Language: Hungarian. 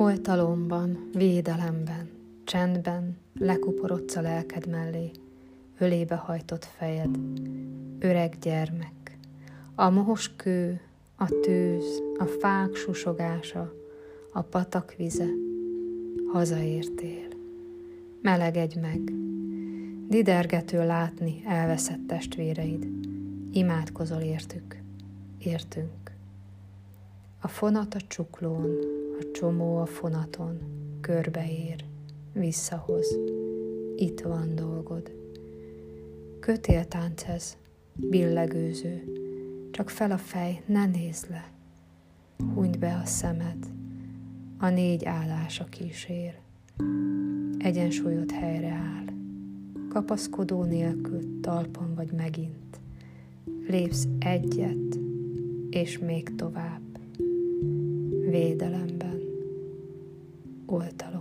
Oltalomban, védelemben, csendben lekuporodsz a lelked mellé, ölébe hajtott fejed, öreg gyermek. A mohos kő, a tűz, a fák susogása, a patak vize, hazaértél. Melegedj meg, didergető látni elveszett testvéreid, imádkozol értük, értünk. A fonat a csuklón, a csomó a fonaton, körbeér, visszahoz, itt van dolgod. Kötéltánc ez, billegőző, csak fel a fej, ne nézd le. Hunyd be a szemed, a négy állás a kísér. Egyensúlyod helyre áll. Kapaszkodó nélkül talpon vagy megint. Lépsz egyet, és még tovább. Védelemben, oltalomban.